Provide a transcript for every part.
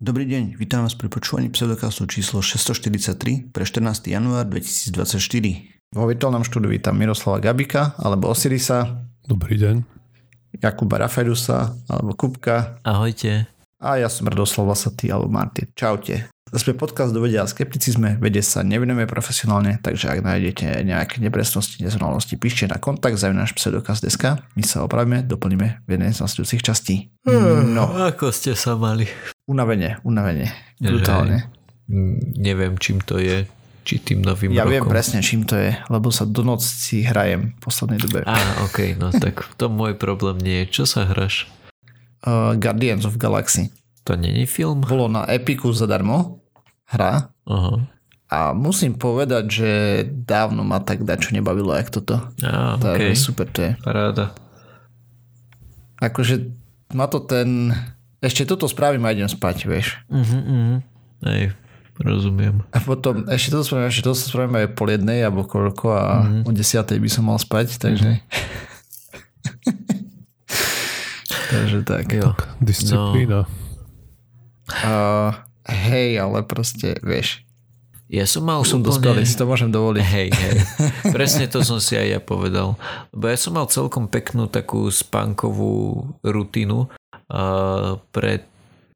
Dobrý deň, vítam vás pri počúvaní pseudokastu číslo 643 pre 14. január 2024. Vo virtuálnom štúdiu vítam Miroslava Gabika alebo Osirisa. Dobrý deň. Jakuba Rafaedusa alebo Kupka. Ahojte. A ja som Radoslav Lasatý alebo Martin. Čaute. Sme podcast do vedia a skepticizme, vedie sa nevenujeme profesionálne, takže ak nájdete nejaké nepresnosti, nezrovnalosti, píšte na kontakt za náš pseudokaz.sk, my sa opravíme, doplníme v jednej z nasledujúcich častí. No. Ako ste sa mali? Unavene, unavene, brutálne. Neviem, čím to je, či tým novým Ja rokom. viem presne, čím to je, lebo sa do noci hrajem v poslednej dobe. Á, ok, no tak to môj problém nie je. Čo sa hraš? Uh, Guardians of Galaxy. To není film? Bolo na Epiku zadarmo, hra, Aha. A musím povedať, že dávno ma tak dačo nebavilo, jak toto. Á, Takže ok. super to je. Paráda. Akože má to ten... Ešte toto spravím a idem spať, vieš. Mhm, mhm. Hej, rozumiem. A potom ešte toto spravím, ešte toto spravím aj pol jednej alebo koľko a mm-hmm. o desiatej by som mal spať, takže... takže tak. Jo. Disciplína. Uh, hej, ale proste, vieš, Ja som mal som úplne... dospelý, si to môžem dovoliť. Hej, hej. Presne to som si aj ja povedal. Lebo ja som mal celkom peknú takú spánkovú rutinu uh, pred,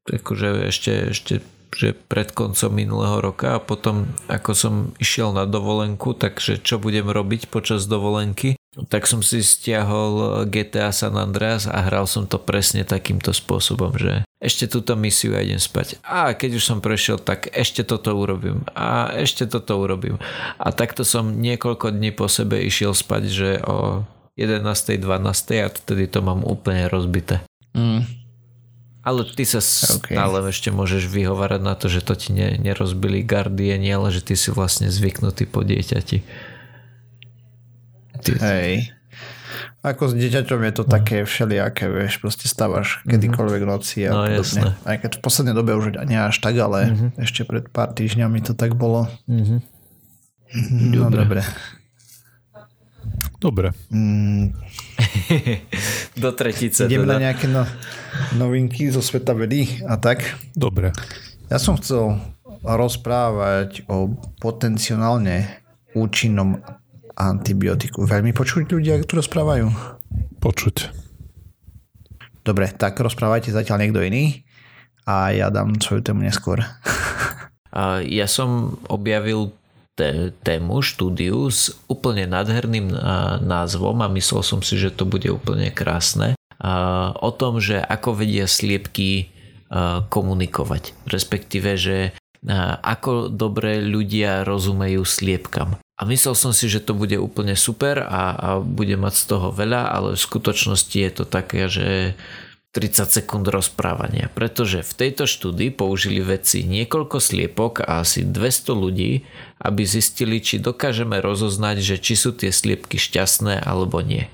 akože ešte, ešte že pred koncom minulého roka a potom ako som išiel na dovolenku, takže čo budem robiť počas dovolenky, tak som si stiahol GTA San Andreas a hral som to presne takýmto spôsobom, že ešte túto misiu a idem spať. A keď už som prešiel, tak ešte toto urobím. A ešte toto urobím. A takto som niekoľko dní po sebe išiel spať, že o 11. 12. a vtedy to mám úplne rozbité. Mm. Ale ty sa OK. stále ešte môžeš vyhovárať na to, že to ti ne, nerozbili gardieni, ale že ty si vlastne zvyknutý po dieťati. Ty, Hej. Ako s dieťaťom je to také všelijaké, vieš, proste stávaš kedykoľvek v noci a No, podobne. jasné. Aj keď v poslednej dobe už nie až tak, ale ešte pred pár týždňami to tak bolo. Mhm. No dobre. Dobre. Mm, Do tretice ideme na teda. nejaké no, novinky zo sveta vedy a tak. Dobre. Ja som chcel rozprávať o potenciálne účinnom antibiotiku. Veľmi počuť ľudia, ktorí rozprávajú? Počuť. Dobre, tak rozprávajte zatiaľ niekto iný a ja dám svoju tému neskôr. Ja som objavil té, tému, štúdiu s úplne nádherným názvom a myslel som si, že to bude úplne krásne. O tom, že ako vedia sliepky komunikovať. Respektíve, že ako dobre ľudia rozumejú sliepkam. A myslel som si, že to bude úplne super a, a bude mať z toho veľa, ale v skutočnosti je to také, že 30 sekúnd rozprávania, pretože v tejto štúdii použili vedci niekoľko sliepok a asi 200 ľudí, aby zistili, či dokážeme rozoznať, že či sú tie sliepky šťastné alebo nie.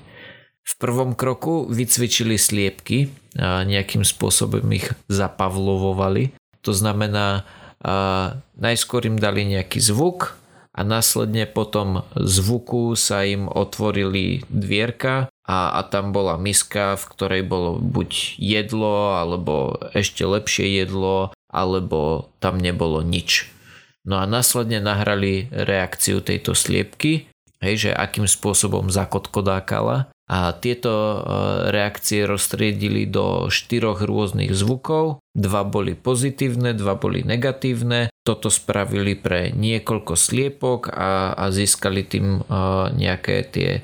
V prvom kroku vycvičili sliepky nejakým spôsobom ich zapavlovovali. To znamená, najskôr im dali nejaký zvuk a následne potom zvuku sa im otvorili dvierka a, a tam bola miska, v ktorej bolo buď jedlo, alebo ešte lepšie jedlo, alebo tam nebolo nič. No a následne nahrali reakciu tejto sliepky, hej, že akým spôsobom zakotkodákala a tieto e, reakcie roztriedili do štyroch rôznych zvukov. Dva boli pozitívne, dva boli negatívne. Toto spravili pre niekoľko sliepok a, a získali tým e, nejaké tie e,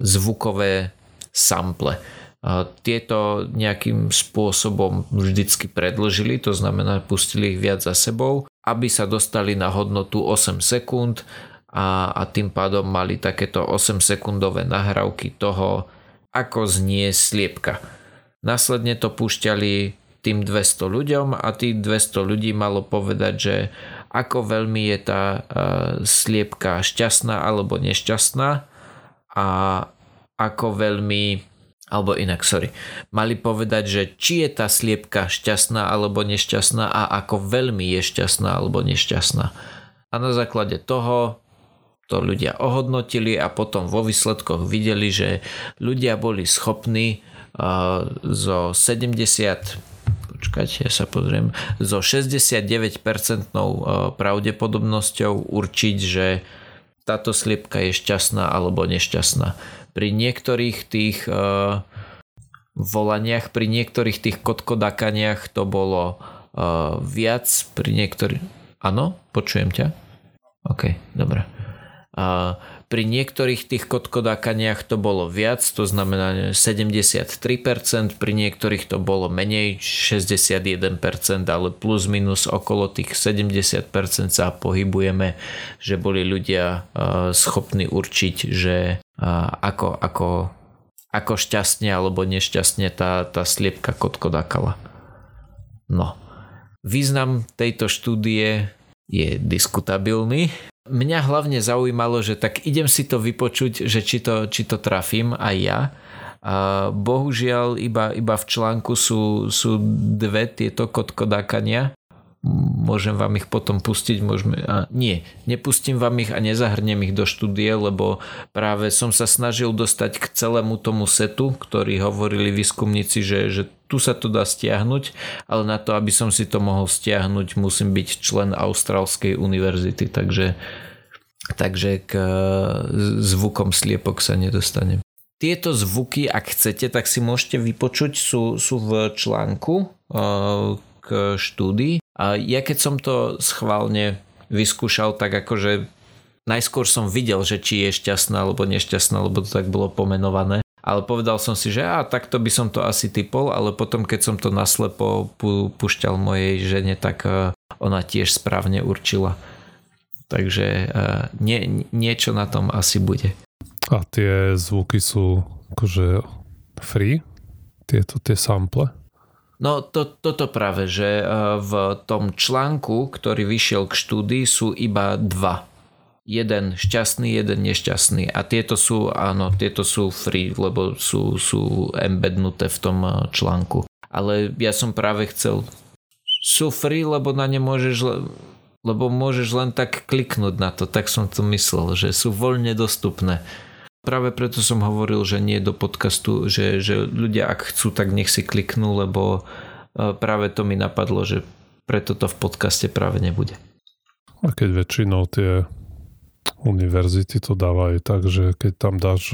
zvukové sample. A Tieto nejakým spôsobom vždycky predlžili, to znamená pustili ich viac za sebou, aby sa dostali na hodnotu 8 sekúnd a, a tým pádom mali takéto 8 sekundové nahrávky toho, ako znie sliepka. Následne to púšťali tým 200 ľuďom a tých 200 ľudí malo povedať, že ako veľmi je tá uh, sliepka šťastná alebo nešťastná a ako veľmi alebo inak, sorry, mali povedať, že či je tá sliepka šťastná alebo nešťastná a ako veľmi je šťastná alebo nešťastná. A na základe toho to ľudia ohodnotili a potom vo výsledkoch videli, že ľudia boli schopní uh, zo 70 počkať, ja sa pozriem, so 69% pravdepodobnosťou určiť, že táto sliepka je šťastná alebo nešťastná. Pri niektorých tých uh, volaniach, pri niektorých tých kodkodakaniach to bolo uh, viac, pri niektorých... Áno, počujem ťa? OK, dobre. Uh, pri niektorých tých kodkodákaniach to bolo viac, to znamená 73%, pri niektorých to bolo menej, 61%, ale plus minus okolo tých 70% sa pohybujeme, že boli ľudia schopní určiť, že ako, ako, ako šťastne alebo nešťastne tá, tá sliepka kotkodákala. No. Význam tejto štúdie je diskutabilný, Mňa hlavne zaujímalo, že tak idem si to vypočuť, že či to, či to trafím aj ja. A bohužiaľ iba, iba v článku sú, sú dve tieto kodkodákania môžem vám ich potom pustiť, môžeme, a nie, nepustím vám ich a nezahrnem ich do štúdie, lebo práve som sa snažil dostať k celému tomu setu, ktorý hovorili výskumníci, že, že tu sa to dá stiahnuť, ale na to, aby som si to mohol stiahnuť, musím byť člen Austrálskej univerzity, takže, takže k zvukom sliepok sa nedostanem. Tieto zvuky, ak chcete, tak si môžete vypočuť, sú, sú v článku k štúdii ja keď som to schválne vyskúšal, tak akože najskôr som videl, že či je šťastná alebo nešťastná, lebo to tak bolo pomenované. Ale povedal som si, že a takto by som to asi typol, ale potom keď som to naslepo pušťal mojej žene, tak e, ona tiež správne určila. Takže e, nie, niečo na tom asi bude. A tie zvuky sú akože free? Tieto, tie sample? No to, toto práve, že e, v tom článku, ktorý vyšiel k štúdii, sú iba dva. Jeden šťastný, jeden nešťastný. A tieto sú, áno, tieto sú free, lebo sú, sú embednuté v tom e, článku. Ale ja som práve chcel... Sú free, lebo na ne môžeš lebo môžeš len tak kliknúť na to, tak som to myslel, že sú voľne dostupné. Práve preto som hovoril, že nie do podcastu, že, že ľudia ak chcú, tak nech si kliknú, lebo e, práve to mi napadlo, že preto to v podcaste práve nebude. A keď väčšinou tie univerzity to dávajú tak, že keď tam dáš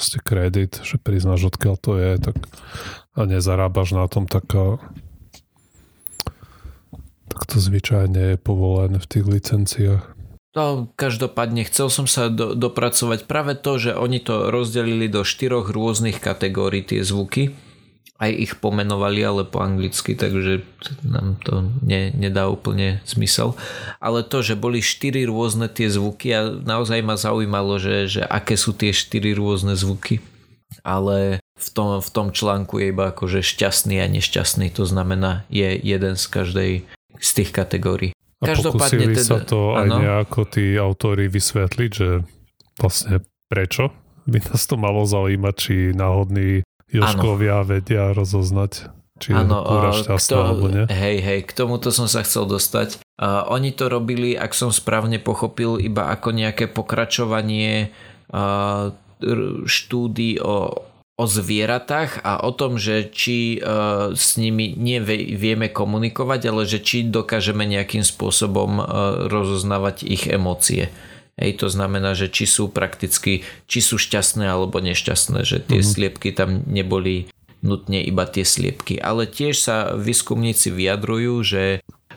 ste kredit, že priznáš odkiaľ to je, tak a nezarábaš na tom, tak, tak to zvyčajne je povolené v tých licenciách. No, každopádne chcel som sa do, dopracovať práve to, že oni to rozdelili do štyroch rôznych kategórií tie zvuky. Aj ich pomenovali, ale po anglicky, takže nám to ne, nedá úplne zmysel. Ale to, že boli štyri rôzne tie zvuky a naozaj ma zaujímalo, že, že aké sú tie štyri rôzne zvuky. Ale v tom, v tom článku je iba akože šťastný a nešťastný, to znamená je jeden z každej z tých kategórií. A pokúsili teda, sa to aj ano. nejako tí autori vysvetliť, že vlastne prečo by nás to malo zaujímať, či náhodní Joškovia ano. vedia rozoznať, či ano, je kúra šťastná alebo nie. Hej, hej, k tomuto som sa chcel dostať. Uh, oni to robili, ak som správne pochopil, iba ako nejaké pokračovanie uh, štúdy o o zvieratách a o tom, že či uh, s nimi nie vieme komunikovať, ale že či dokážeme nejakým spôsobom uh, rozoznávať ich emócie. Hej, to znamená, že či sú prakticky, či sú šťastné alebo nešťastné, že tie mm-hmm. sliepky tam neboli nutne iba tie sliepky. Ale tiež sa výskumníci vyjadrujú, že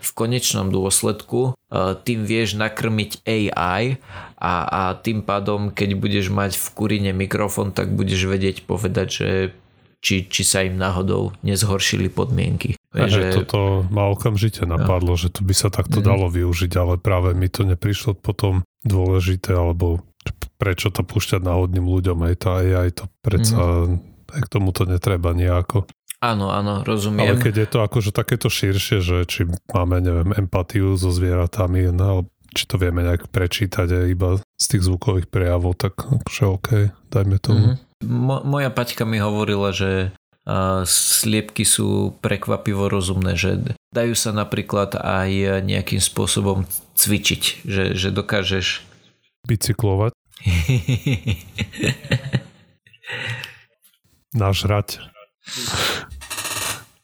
v konečnom dôsledku uh, tým vieš nakrmiť AI a, a tým pádom, keď budeš mať v kurine mikrofón, tak budeš vedieť povedať, že či, či sa im náhodou nezhoršili podmienky. A že... Toto ma okamžite napadlo, no. že to by sa takto mm. dalo využiť, ale práve mi to neprišlo potom dôležité, alebo prečo to púšťať náhodným ľuďom, aj to aj, aj to predsa mm. k tomu to netreba nejako. Áno, áno, rozumiem. Ale keď je to akože takéto širšie, že či máme, neviem, empatiu so zvieratami, no, či to vieme nejak prečítať aj iba z tých zvukových prejavov, tak akože OK, dajme tomu. Mm-hmm. Mo- moja paťka mi hovorila, že uh, sliepky sú prekvapivo rozumné, že dajú sa napríklad aj nejakým spôsobom cvičiť, že, že dokážeš bicyklovať. Nažrať.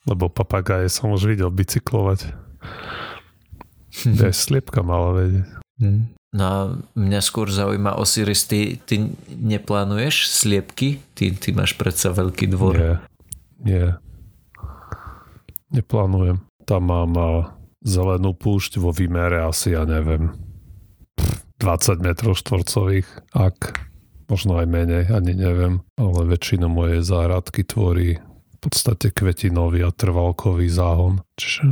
lebo papagáje som už videl bicyklovať. Aj sliepka mala vedieť. Hmm. No a mňa skôr zaujíma Osiris, ty, ty neplánuješ sliepky? Ty, ty máš predsa veľký dvor. Nie, nie. Neplánujem. Tam mám zelenú púšť vo výmere asi, ja neviem, 20 metrov štvorcových, ak možno aj menej, ani neviem, ale väčšinu mojej záhradky tvorí v podstate kvetinový a trvalkový záhon. Čiže,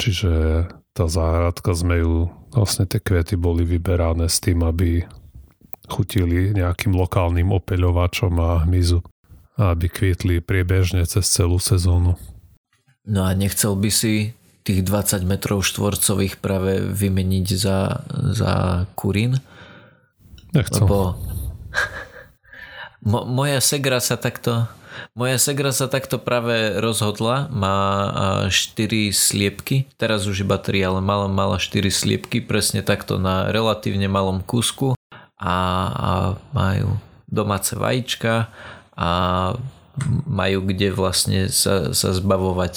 čiže tá záhradka sme ju, vlastne tie kvety boli vyberané s tým, aby chutili nejakým lokálnym opeľovačom a hmyzu a aby kvietli priebežne cez celú sezónu. No a nechcel by si tých 20 metrov štvorcových práve vymeniť za, za kurín? Nechcem. Lebo Mo, moja segra sa takto moja segra sa takto práve rozhodla, má 4 sliepky, teraz už iba 3, ale mala, mala 4 sliepky, presne takto na relatívne malom kúsku a, a majú domáce vajíčka a majú kde vlastne sa, sa zbavovať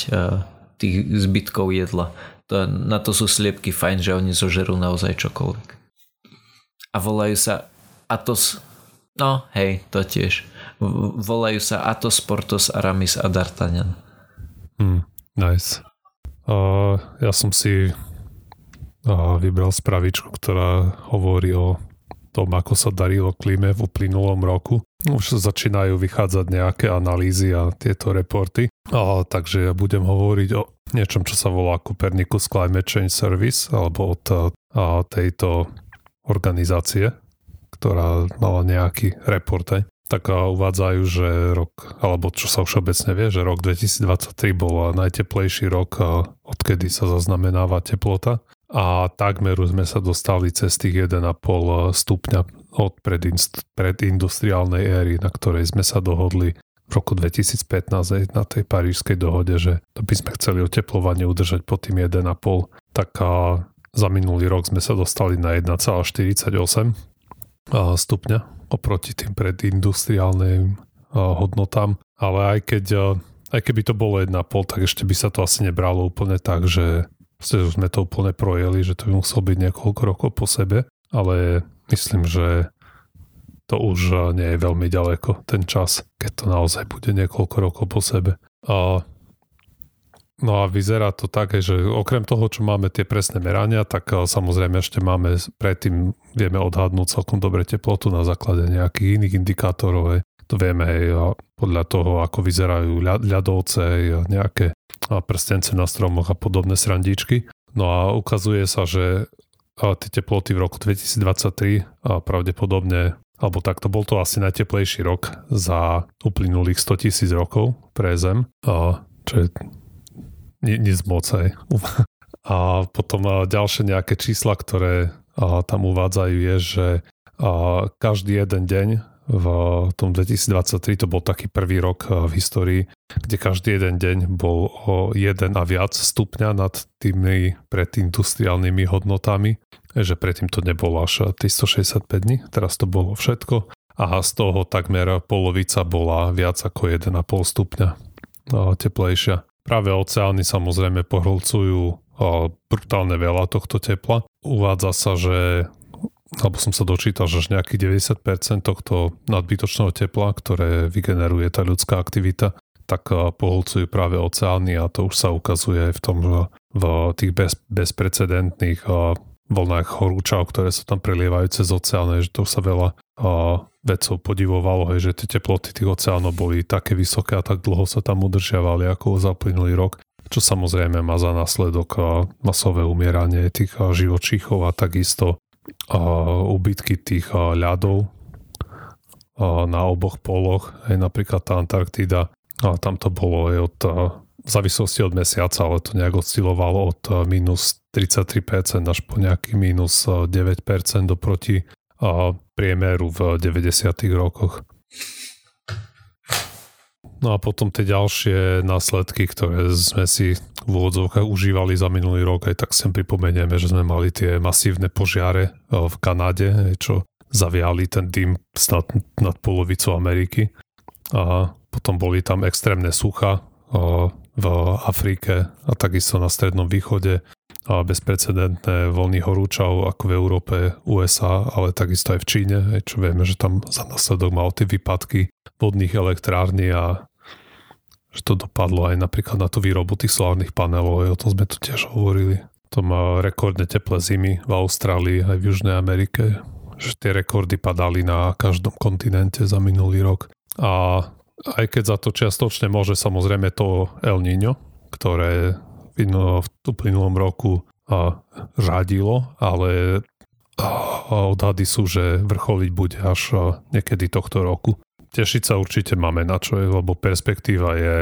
tých zbytkov jedla. To, na to sú sliepky fajn, že oni zožerú naozaj čokoľvek. A volajú sa Atos No, hej, to tiež. Volajú sa Atos, Portos, Aramis a D'Artagnan. Hmm, nice. Uh, ja som si uh, vybral spravičku, ktorá hovorí o tom, ako sa darilo klíme v uplynulom roku. Už začínajú vychádzať nejaké analýzy a tieto reporty. Uh, takže ja budem hovoriť o niečom, čo sa volá Copernicus Climate Change Service, alebo od uh, tejto organizácie, ktorá mala nejaký report, tak uvádzajú, že rok, alebo čo sa všeobecne vie, že rok 2023 bol najteplejší rok, odkedy sa zaznamenáva teplota. A takmer sme sa dostali cez tých 1,5 stupňa od predindustriálnej éry, na ktorej sme sa dohodli v roku 2015 na tej parížskej dohode, že to by sme chceli oteplovanie udržať pod tým 1,5, tak za minulý rok sme sa dostali na 1,48 stupňa oproti tým predindustriálnym hodnotám, ale aj keď aj keby to bolo 1,5, tak ešte by sa to asi nebralo úplne tak, že sme to úplne projeli, že to by muselo byť niekoľko rokov po sebe, ale myslím, že to už nie je veľmi ďaleko, ten čas, keď to naozaj bude niekoľko rokov po sebe. No a vyzerá to tak, že okrem toho, čo máme tie presné merania, tak eh, samozrejme ešte máme, predtým vieme odhadnúť celkom dobre teplotu na základe nejakých iných indikátorov. To vieme aj podľa toho, ako vyzerajú ľadovce, nejaké prstence na stromoch a podobné srandičky. No a ukazuje sa, že tie teploty v roku 2023 a pravdepodobne alebo takto bol to asi najteplejší rok za uplynulých 100 tisíc rokov pre Zem, čo je nic moc aj. A potom ďalšie nejaké čísla, ktoré tam uvádzajú je, že každý jeden deň v tom 2023 to bol taký prvý rok v histórii, kde každý jeden deň bol o jeden a viac stupňa nad tými predindustriálnymi hodnotami, že predtým to nebolo až 365 dní, teraz to bolo všetko a z toho takmer polovica bola viac ako 1,5 stupňa teplejšia. Práve oceány samozrejme pohrlcujú brutálne veľa tohto tepla. Uvádza sa, že alebo som sa dočítal, že nejakých 90% tohto nadbytočného tepla, ktoré vygeneruje tá ľudská aktivita, tak poholcujú práve oceány a to už sa ukazuje v tom, v tých bez, bezprecedentných vlnách horúčav, ktoré sa tam prelievajú cez oceány, že to sa veľa vedcov podivovalo, hej, že tie teploty tých oceánov boli také vysoké a tak dlho sa tam udržiavali ako za plynulý rok, čo samozrejme má za následok masové umieranie tých živočíchov a takisto ubytky tých ľadov na oboch poloch, aj napríklad tá Antarktida, a tam to bolo aj od v závislosti od mesiaca, ale to nejak oscilovalo od minus 33% až po nejaký minus 9% oproti priemeru v 90. rokoch. No a potom tie ďalšie následky, ktoré sme si v úvodzovkách užívali za minulý rok, aj tak sem pripomenieme, že sme mali tie masívne požiare v Kanáde, čo zaviali ten dym snad nad polovicu Ameriky. A potom boli tam extrémne sucha, v Afrike a takisto na Strednom východe a bezprecedentné vlny horúčav ako v Európe, USA, ale takisto aj v Číne, čo vieme, že tam za následok mal tie výpadky vodných elektrární a že to dopadlo aj napríklad na tú výrobu tých solárnych panelov, o tom sme tu tiež hovorili. To má rekordne teplé zimy v Austrálii aj v Južnej Amerike, že tie rekordy padali na každom kontinente za minulý rok. A aj keď za to čiastočne môže samozrejme to El Niño, ktoré v uplynulom roku řadilo, ale odhady sú, že vrcholiť bude až niekedy tohto roku. Tešiť sa určite máme na čo lebo perspektíva je,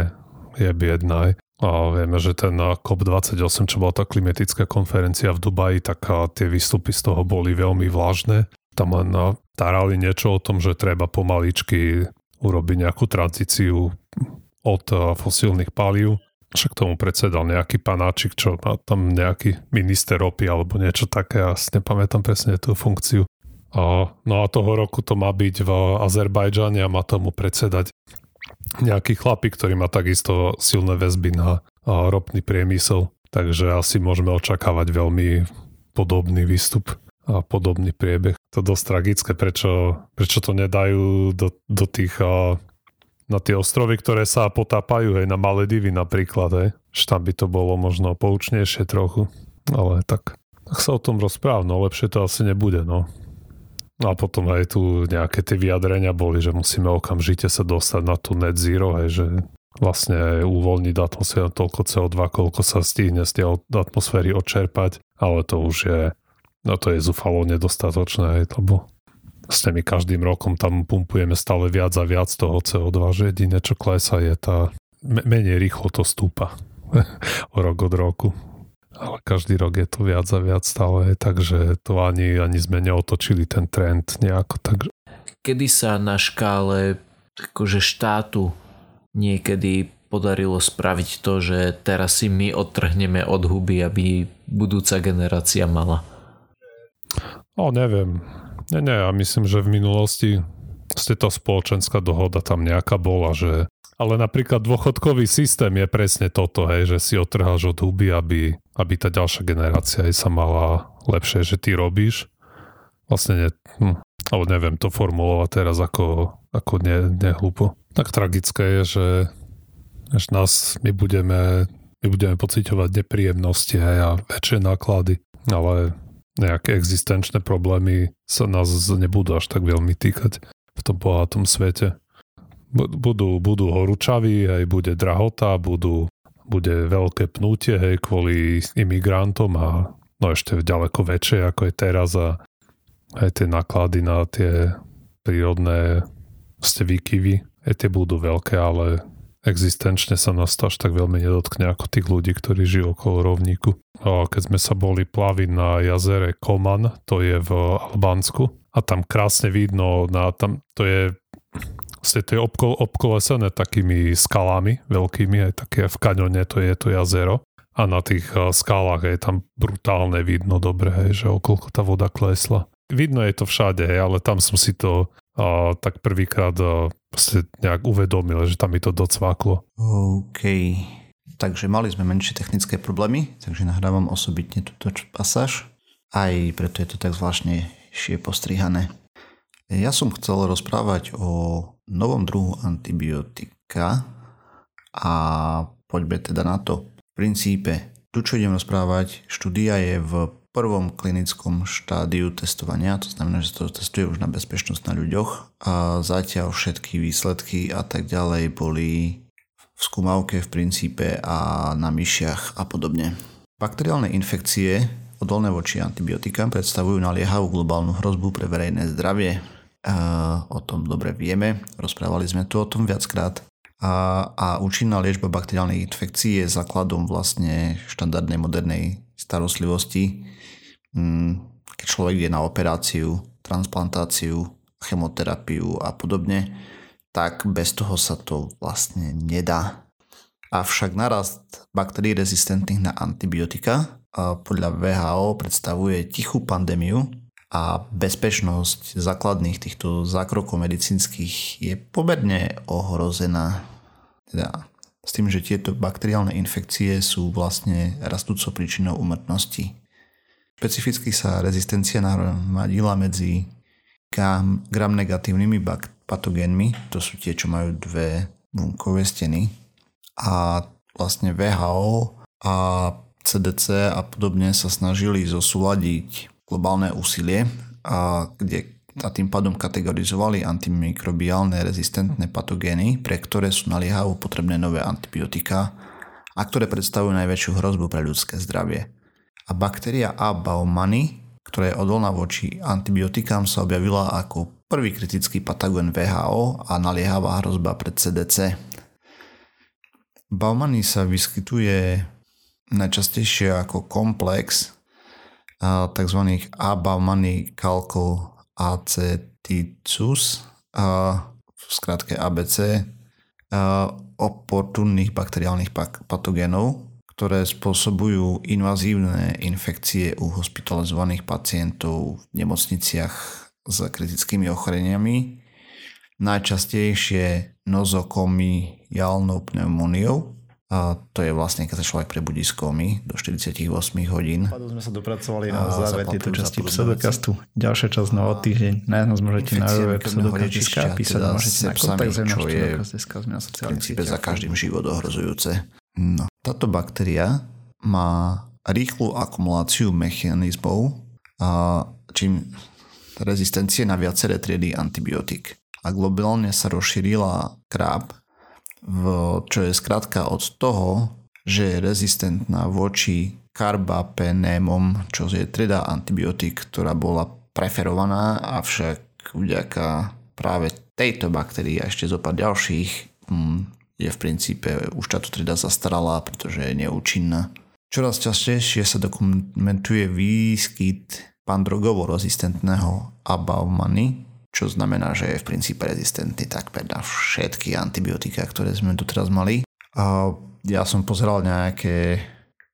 je biedná. A vieme, že ten COP28, čo bola tá klimatická konferencia v Dubaji, tak tie výstupy z toho boli veľmi vlážne. Tam len tarali niečo o tom, že treba pomaličky urobiť nejakú tranzíciu od fosílnych palív však tomu predsedal nejaký panáčik, čo má tam nejaký minister ropy alebo niečo také, ja si nepamätám presne tú funkciu. A, no a toho roku to má byť v Azerbajdžane a má tomu predsedať nejaký chlapík, ktorý má takisto silné väzby na a, ropný priemysel. Takže asi môžeme očakávať veľmi podobný výstup a podobný priebeh. To dosť tragické, prečo, prečo to nedajú do, do tých a, na tie ostrovy, ktoré sa potápajú, hej, na Maledivy napríklad, hej. Že tam by to bolo možno poučnejšie trochu, ale tak, tak sa o tom rozpráv, no lepšie to asi nebude, no. A potom aj tu nejaké tie vyjadrenia boli, že musíme okamžite sa dostať na tú net zero, hej, že vlastne uvoľniť do atmosféry toľko CO2, koľko sa stihne z tej atmosféry odčerpať, ale to už je, no to je zúfalo nedostatočné, hej, lebo vlastne my každým rokom tam pumpujeme stále viac a viac toho CO2, že jediné, čo klesa je tá, menej rýchlo to stúpa rok od roku. Ale každý rok je to viac a viac stále, takže to ani, ani sme neotočili ten trend nejako. Takže... Kedy sa na škále akože štátu niekedy podarilo spraviť to, že teraz si my odtrhneme od huby, aby budúca generácia mala? O, neviem. Nie, nie, ja myslím, že v minulosti ste to spoločenská dohoda tam nejaká bola, že ale napríklad dôchodkový systém je presne toto, hej, že si otrháš od huby, aby, aby tá ďalšia generácia aj sa mala lepšie, že ty robíš. Vlastne, ne, hm, ale neviem to formulovať teraz ako, ako ne, nehlúpo. Tak tragické je, že, že nás, my budeme, my budeme pociťovať nepríjemnosti hej, a väčšie náklady, ale nejaké existenčné problémy sa nás nebudú až tak veľmi týkať v tom bohatom svete. Budú, budú horúčaví, aj bude drahota, budú, bude veľké pnutie hej, kvôli imigrantom a no ešte ďaleko väčšie ako je teraz a aj tie náklady na tie prírodné ste výkyvy, aj tie budú veľké, ale existenčne sa nás to až tak veľmi nedotkne ako tých ľudí, ktorí žijú okolo rovníku. A keď sme sa boli plaviť na jazere Koman, to je v Albánsku a tam krásne vidno, na, tam, to je vlastne to je obko, obkolesené takými skalami veľkými, aj také v kaňone to je to jazero a na tých skalách je tam brutálne vidno dobre, hej, že okolko tá voda klesla. Vidno je to všade, hej, ale tam som si to a, tak prvýkrát proste nejak uvedomil, že tam mi to docváklo. OK. Takže mali sme menšie technické problémy, takže nahrávam osobitne túto pasáž. Aj preto je to tak zvláštnejšie postrihané. Ja som chcel rozprávať o novom druhu antibiotika a poďme teda na to. V princípe, tu čo idem rozprávať, štúdia je v prvom klinickom štádiu testovania, to znamená, že to testuje už na bezpečnosť na ľuďoch a zatiaľ všetky výsledky a tak ďalej boli v skúmavke v princípe a na myšiach a podobne. Bakteriálne infekcie odolné voči antibiotikám predstavujú naliehavú globálnu hrozbu pre verejné zdravie. A o tom dobre vieme, rozprávali sme tu o tom viackrát. A, a účinná liečba bakteriálnych infekcií je základom vlastne štandardnej modernej starostlivosti Mm, keď človek ide na operáciu, transplantáciu, chemoterapiu a podobne, tak bez toho sa to vlastne nedá. Avšak narast baktérií rezistentných na antibiotika podľa VHO predstavuje tichú pandémiu a bezpečnosť základných týchto zákrokov medicínskych je pomerne ohrozená. Teda s tým, že tieto bakteriálne infekcie sú vlastne rastúcou príčinou umrtnosti. Špecificky sa rezistencia nahromadila medzi gram, negatívnymi patogénmi, to sú tie, čo majú dve bunkové steny a vlastne VHO a CDC a podobne sa snažili zosúľadiť globálne úsilie, a kde a tým pádom kategorizovali antimikrobiálne rezistentné patogény, pre ktoré sú naliehavo potrebné nové antibiotika a ktoré predstavujú najväčšiu hrozbu pre ľudské zdravie. A baktéria A. baumani, ktorá je odolná voči antibiotikám, sa objavila ako prvý kritický patogén VHO a naliehavá hrozba pre CDC. Baumani sa vyskytuje najčastejšie ako komplex tzv. A. baumani kalko aceticus, v skratke ABC, oportunných bakteriálnych patogénov, ktoré spôsobujú invazívne infekcie u hospitalizovaných pacientov v nemocniciach s kritickými ochoreniami, najčastejšie nozokomiálnou pneumóniou, a to je vlastne, keď sa človek prebudí z komy do 48 hodín. Padu sme sa dopracovali na záver tejto časti pseudokastu. Ďalšia časť na týždeň. Nájsť nás môžete na www.pseudokast.sk a písať teda môžete na kontakt čo je v princípe za každým život ohrozujúce. No. Táto baktéria má rýchlu akumuláciu mechanizmov, a čím rezistencie na viaceré triedy antibiotík. A globálne sa rozšírila kráb v, čo je skratka od toho, že je rezistentná voči karbapenémom, čo je trieda antibiotík, ktorá bola preferovaná, avšak vďaka práve tejto baktérii a ešte zo pár ďalších hm, je v princípe už táto trieda zastarala, pretože je neúčinná. Čoraz častejšie sa dokumentuje výskyt pandrogovo rezistentného abaumany, čo znamená, že je v princípe rezistentný takmer na všetky antibiotika, ktoré sme doteraz mali. A ja som pozeral nejaké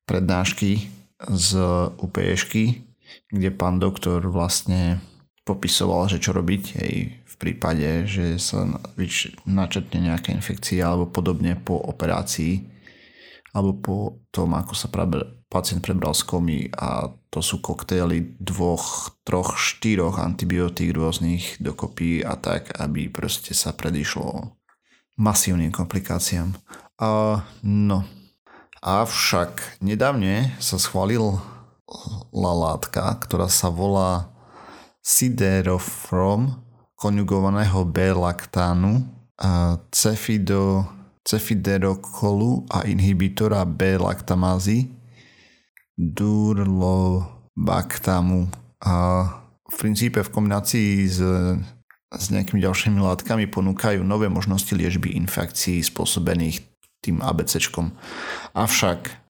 prednášky z UPŠky, kde pán doktor vlastne popisoval, že čo robiť aj v prípade, že sa načetne nejaká infekcia alebo podobne po operácii alebo po tom, ako sa pacient prebral z komy a to sú koktejly dvoch, troch, štyroch antibiotík rôznych dokopy a tak, aby proste sa predišlo masívnym komplikáciám. A, no, avšak nedávne sa schválil látka, ktorá sa volá siderofrom konjugovaného B-laktánu cefido, cefiderokolu a inhibitora B-laktamázy durlobactamu a v princípe v kombinácii s, s nejakými ďalšími látkami ponúkajú nové možnosti liečby infekcií spôsobených tým ABCčkom. Avšak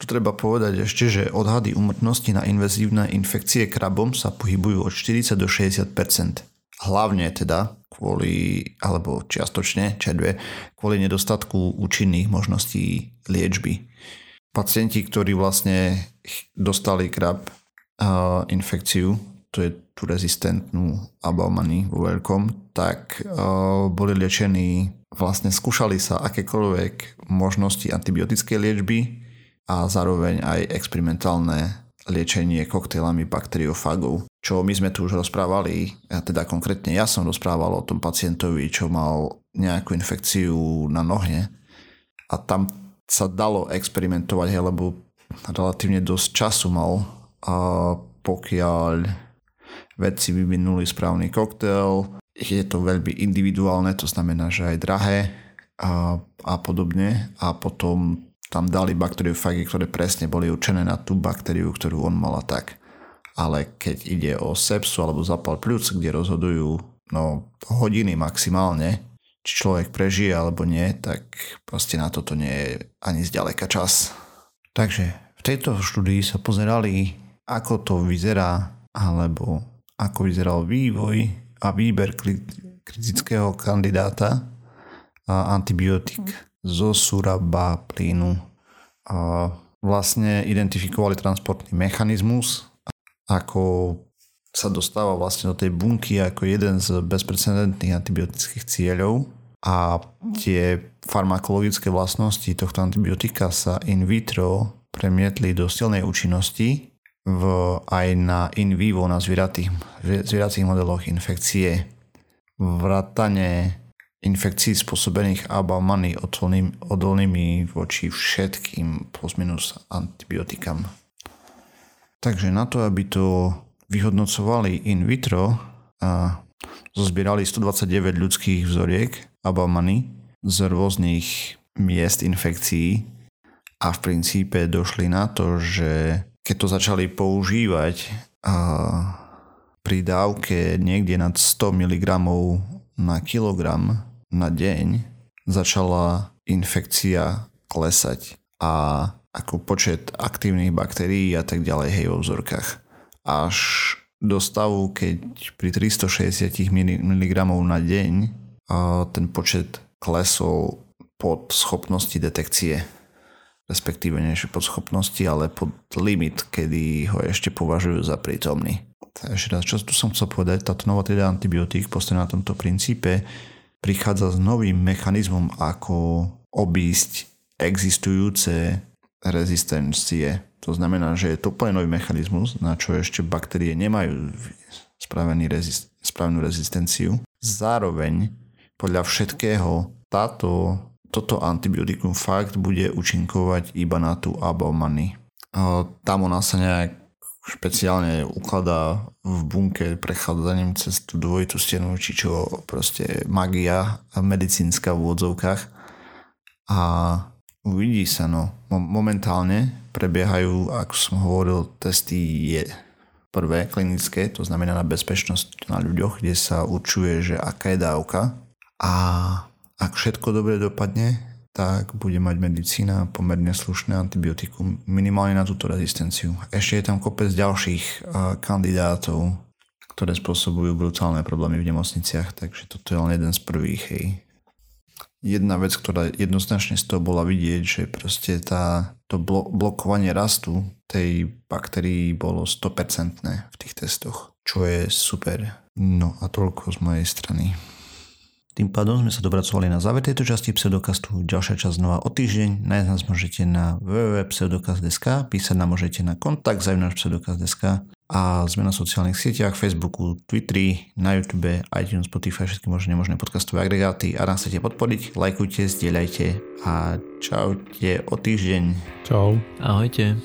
tu treba povedať ešte, že odhady umrtnosti na invazívne infekcie krabom sa pohybujú od 40 do 60% Hlavne teda kvôli, alebo čiastočne, červe, kvôli nedostatku účinných možností liečby pacienti, ktorí vlastne dostali krab uh, infekciu, to je tú rezistentnú abalmany vo veľkom, tak uh, boli liečení, vlastne skúšali sa akékoľvek možnosti antibiotickej liečby a zároveň aj experimentálne liečenie koktejlami bakteriofagov, čo my sme tu už rozprávali, a teda konkrétne ja som rozprával o tom pacientovi, čo mal nejakú infekciu na nohe a tam sa dalo experimentovať, hej, lebo relatívne dosť času mal a pokiaľ vedci vyvinuli správny koktail, je to veľmi individuálne, to znamená, že aj drahé a, a podobne a potom tam dali bakteriofágy, ktoré presne boli určené na tú baktériu, ktorú on mal a tak. Ale keď ide o sepsu alebo zapal pľúc, kde rozhodujú no, hodiny maximálne, či človek prežije alebo nie, tak proste na toto nie je ani zďaleka čas. Takže v tejto štúdii sa pozerali, ako to vyzerá, alebo ako vyzeral vývoj a výber kritického kandidáta a antibiotik zo surabaplínu. A vlastne identifikovali transportný mechanizmus, ako sa dostáva vlastne do tej bunky ako jeden z bezprecedentných antibiotických cieľov a tie farmakologické vlastnosti tohto antibiotika sa in vitro premietli do silnej účinnosti v, aj na in vivo, na zvieratých, zvieratých modeloch infekcie. Vrátane infekcií spôsobených abamany odolnými, odolnými voči všetkým plus minus antibiotikám. Takže na to, aby to vyhodnocovali in vitro, a zozbierali 129 ľudských vzoriek abamany z rôznych miest infekcií a v princípe došli na to, že keď to začali používať a pri dávke niekde nad 100 mg na kilogram na deň začala infekcia klesať a ako počet aktívnych baktérií a tak ďalej hej vo vzorkách. Až do stavu, keď pri 360 mg na deň ten počet klesol pod schopnosti detekcie respektíve nie pod schopnosti, ale pod limit, kedy ho ešte považujú za prítomný. Takže raz, čo tu som chcel povedať, táto nová teda antibiotík postavená na tomto princípe prichádza s novým mechanizmom, ako obísť existujúce rezistencie. To znamená, že je to úplne nový mechanizmus, na čo ešte baktérie nemajú spravený rezist- spravenú rezistenciu. Zároveň podľa všetkého táto toto antibiotikum fakt bude účinkovať iba na tú abomany. Tam ona sa nejak špeciálne ukladá v bunke prechádzaním cez tú dvojitú stenu, či čo proste magia medicínska v úvodzovkách. A uvidí sa, no. Momentálne prebiehajú, ako som hovoril, testy je prvé klinické, to znamená na bezpečnosť na ľuďoch, kde sa určuje, že aká je dávka. A ak všetko dobre dopadne, tak bude mať medicína pomerne slušné antibiotikum, minimálne na túto rezistenciu. Ešte je tam kopec ďalších kandidátov, ktoré spôsobujú brutálne problémy v nemocniciach, takže toto je len jeden z prvých. Hej. Jedna vec, ktorá jednoznačne z toho bola vidieť, že proste tá, to blo- blokovanie rastu tej baktérii bolo 100% v tých testoch, čo je super. No a toľko z mojej strany. Tým pádom sme sa dopracovali na záver tejto časti pseudokastu. Ďalšia časť znova o týždeň. Nájsť nás môžete na www.pseudokast.sk, písať nám môžete na kontakt zavinač pseudokast.sk a sme na sociálnych sieťach, Facebooku, Twitteri, na YouTube, iTunes, Spotify, všetky možné nemožné podcastové agregáty. A nás chcete podporiť, lajkujte, zdieľajte a čaute o týždeň. Čau. Ahojte.